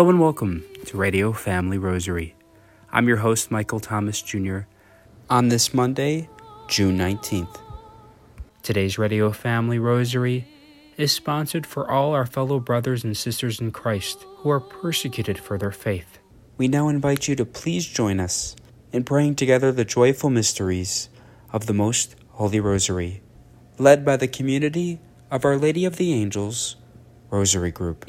Hello and welcome to Radio Family Rosary. I'm your host, Michael Thomas Jr. On this Monday, June 19th. Today's Radio Family Rosary is sponsored for all our fellow brothers and sisters in Christ who are persecuted for their faith. We now invite you to please join us in praying together the joyful mysteries of the Most Holy Rosary, led by the community of Our Lady of the Angels Rosary Group.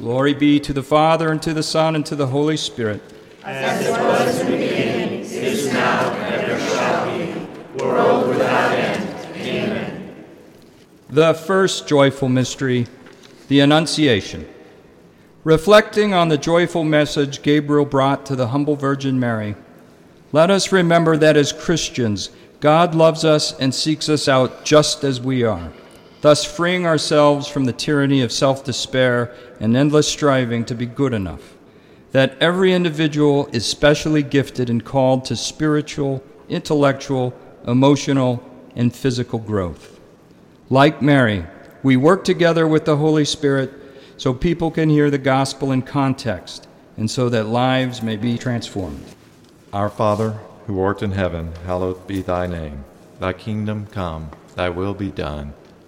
Glory be to the Father, and to the Son, and to the Holy Spirit. As it was in the beginning, is now, and ever shall be, world without end. Amen. The first joyful mystery, the Annunciation. Reflecting on the joyful message Gabriel brought to the humble Virgin Mary, let us remember that as Christians, God loves us and seeks us out just as we are, thus freeing ourselves from the tyranny of self despair and endless striving to be good enough. That every individual is specially gifted and called to spiritual, intellectual, emotional, and physical growth. Like Mary, we work together with the Holy Spirit so people can hear the gospel in context and so that lives may be transformed. Our Father, who art in heaven, hallowed be thy name. Thy kingdom come, thy will be done,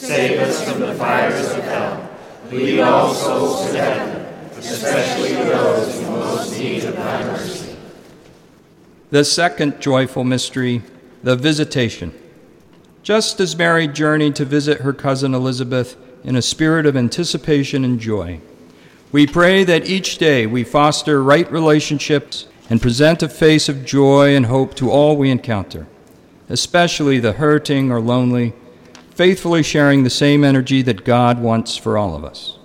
save us from the fires of hell. Lead all souls to heaven, especially those in most need of thy mercy. The second joyful mystery, the visitation. Just as Mary journeyed to visit her cousin Elizabeth in a spirit of anticipation and joy, we pray that each day we foster right relationships and present a face of joy and hope to all we encounter, especially the hurting or lonely, faithfully sharing the same energy that God wants for all of us.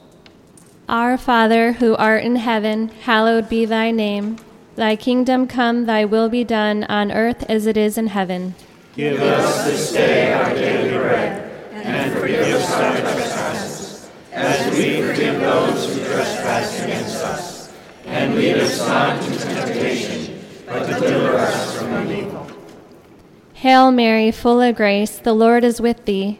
Our Father, who art in heaven, hallowed be thy name. Thy kingdom come, thy will be done, on earth as it is in heaven. Give us this day our daily bread, and forgive us our trespasses, as we forgive those who trespass against us. And lead us not into temptation, but deliver us from evil. Hail Mary, full of grace, the Lord is with thee.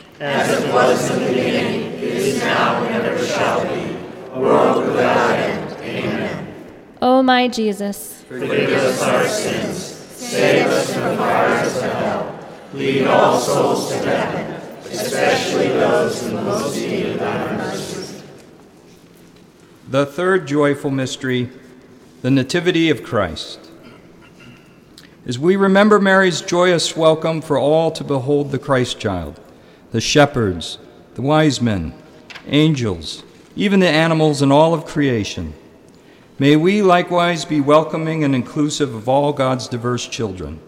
As it was in the beginning, is now, and ever shall be, world without end. Amen. O my Jesus, Forgive us our sins, save us from the fires of hell, Lead all souls to heaven, especially those in the most need of thy mercy. The third joyful mystery, the Nativity of Christ. As we remember Mary's joyous welcome for all to behold the Christ child, the shepherds, the wise men, angels, even the animals and all of creation, may we likewise be welcoming and inclusive of all God's diverse children,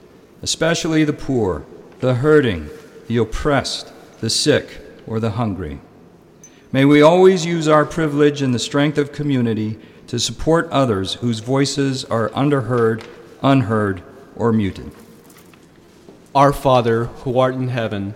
especially the poor, the hurting, the oppressed, the sick, or the hungry. May we always use our privilege and the strength of community to support others whose voices are underheard, unheard, or muted. Our Father, who art in heaven,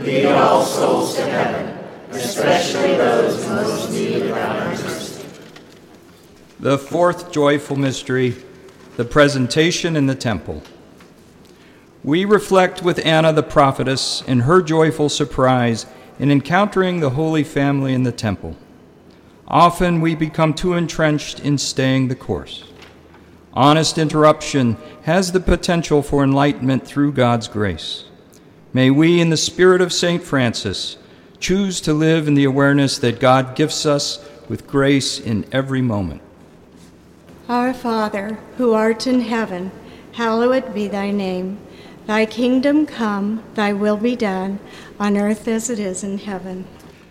lead all souls to heaven, especially those most need of thy mercy. The fourth joyful mystery, the presentation in the temple. We reflect with Anna the prophetess in her joyful surprise in encountering the Holy Family in the temple. Often we become too entrenched in staying the course. Honest interruption has the potential for enlightenment through God's grace. May we, in the spirit of St. Francis, choose to live in the awareness that God gifts us with grace in every moment. Our Father, who art in heaven, hallowed be thy name. Thy kingdom come, thy will be done, on earth as it is in heaven.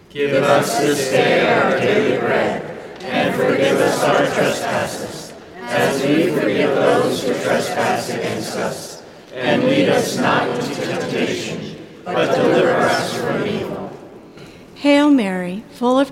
Give us this day our daily bread, and forgive us our trespasses, as we forgive those who trespass against us. And lead us not into temptation, but deliver us from evil. Hail Mary, full of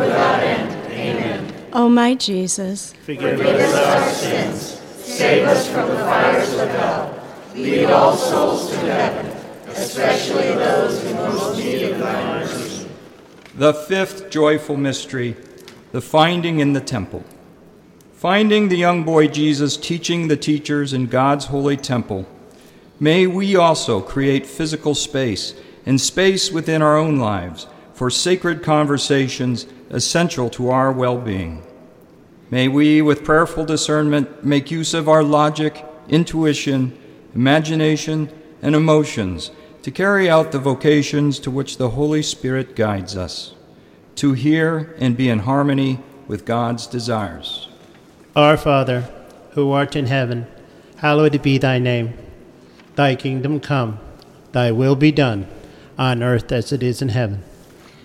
end. Amen. O my Jesus, Forgive us our sins, save us from the fires of hell, lead all souls to heaven, especially those in most need of thy mercy. The fifth joyful mystery, the finding in the temple. Finding the young boy Jesus teaching the teachers in God's holy temple, may we also create physical space and space within our own lives for sacred conversations essential to our well being. May we, with prayerful discernment, make use of our logic, intuition, imagination, and emotions to carry out the vocations to which the Holy Spirit guides us, to hear and be in harmony with God's desires. Our Father, who art in heaven, hallowed be thy name. Thy kingdom come, thy will be done, on earth as it is in heaven.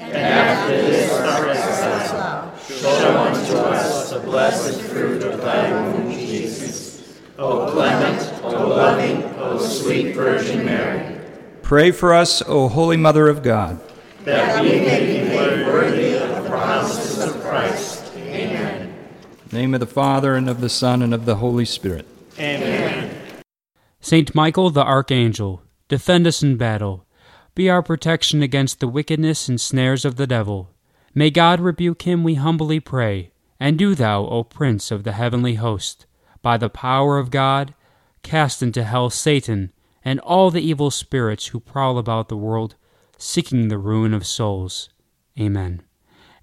and after this our exile, show unto us the blessed fruit of thy womb, Jesus. O clement, O loving, O sweet Virgin Mary, Pray for us, O Holy Mother of God. that we may be made worthy of the promises of Christ. Amen. In the name of the Father, and of the Son, and of the Holy Spirit. Amen. Saint Michael the Archangel, defend us in battle. Be our protection against the wickedness and snares of the devil. May God rebuke him, we humbly pray. And do thou, O Prince of the heavenly host, by the power of God, cast into hell Satan and all the evil spirits who prowl about the world, seeking the ruin of souls. Amen.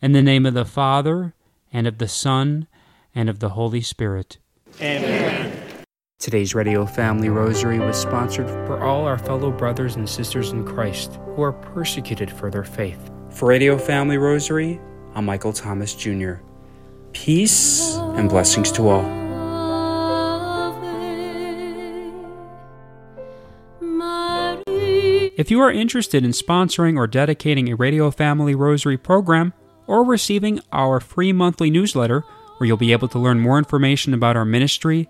In the name of the Father, and of the Son, and of the Holy Spirit. Today's Radio Family Rosary was sponsored for all our fellow brothers and sisters in Christ who are persecuted for their faith. For Radio Family Rosary, I'm Michael Thomas Jr. Peace and blessings to all. If you are interested in sponsoring or dedicating a Radio Family Rosary program or receiving our free monthly newsletter, where you'll be able to learn more information about our ministry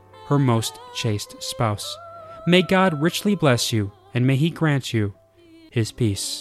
her most chaste spouse, may God richly bless you, and may He grant you His peace.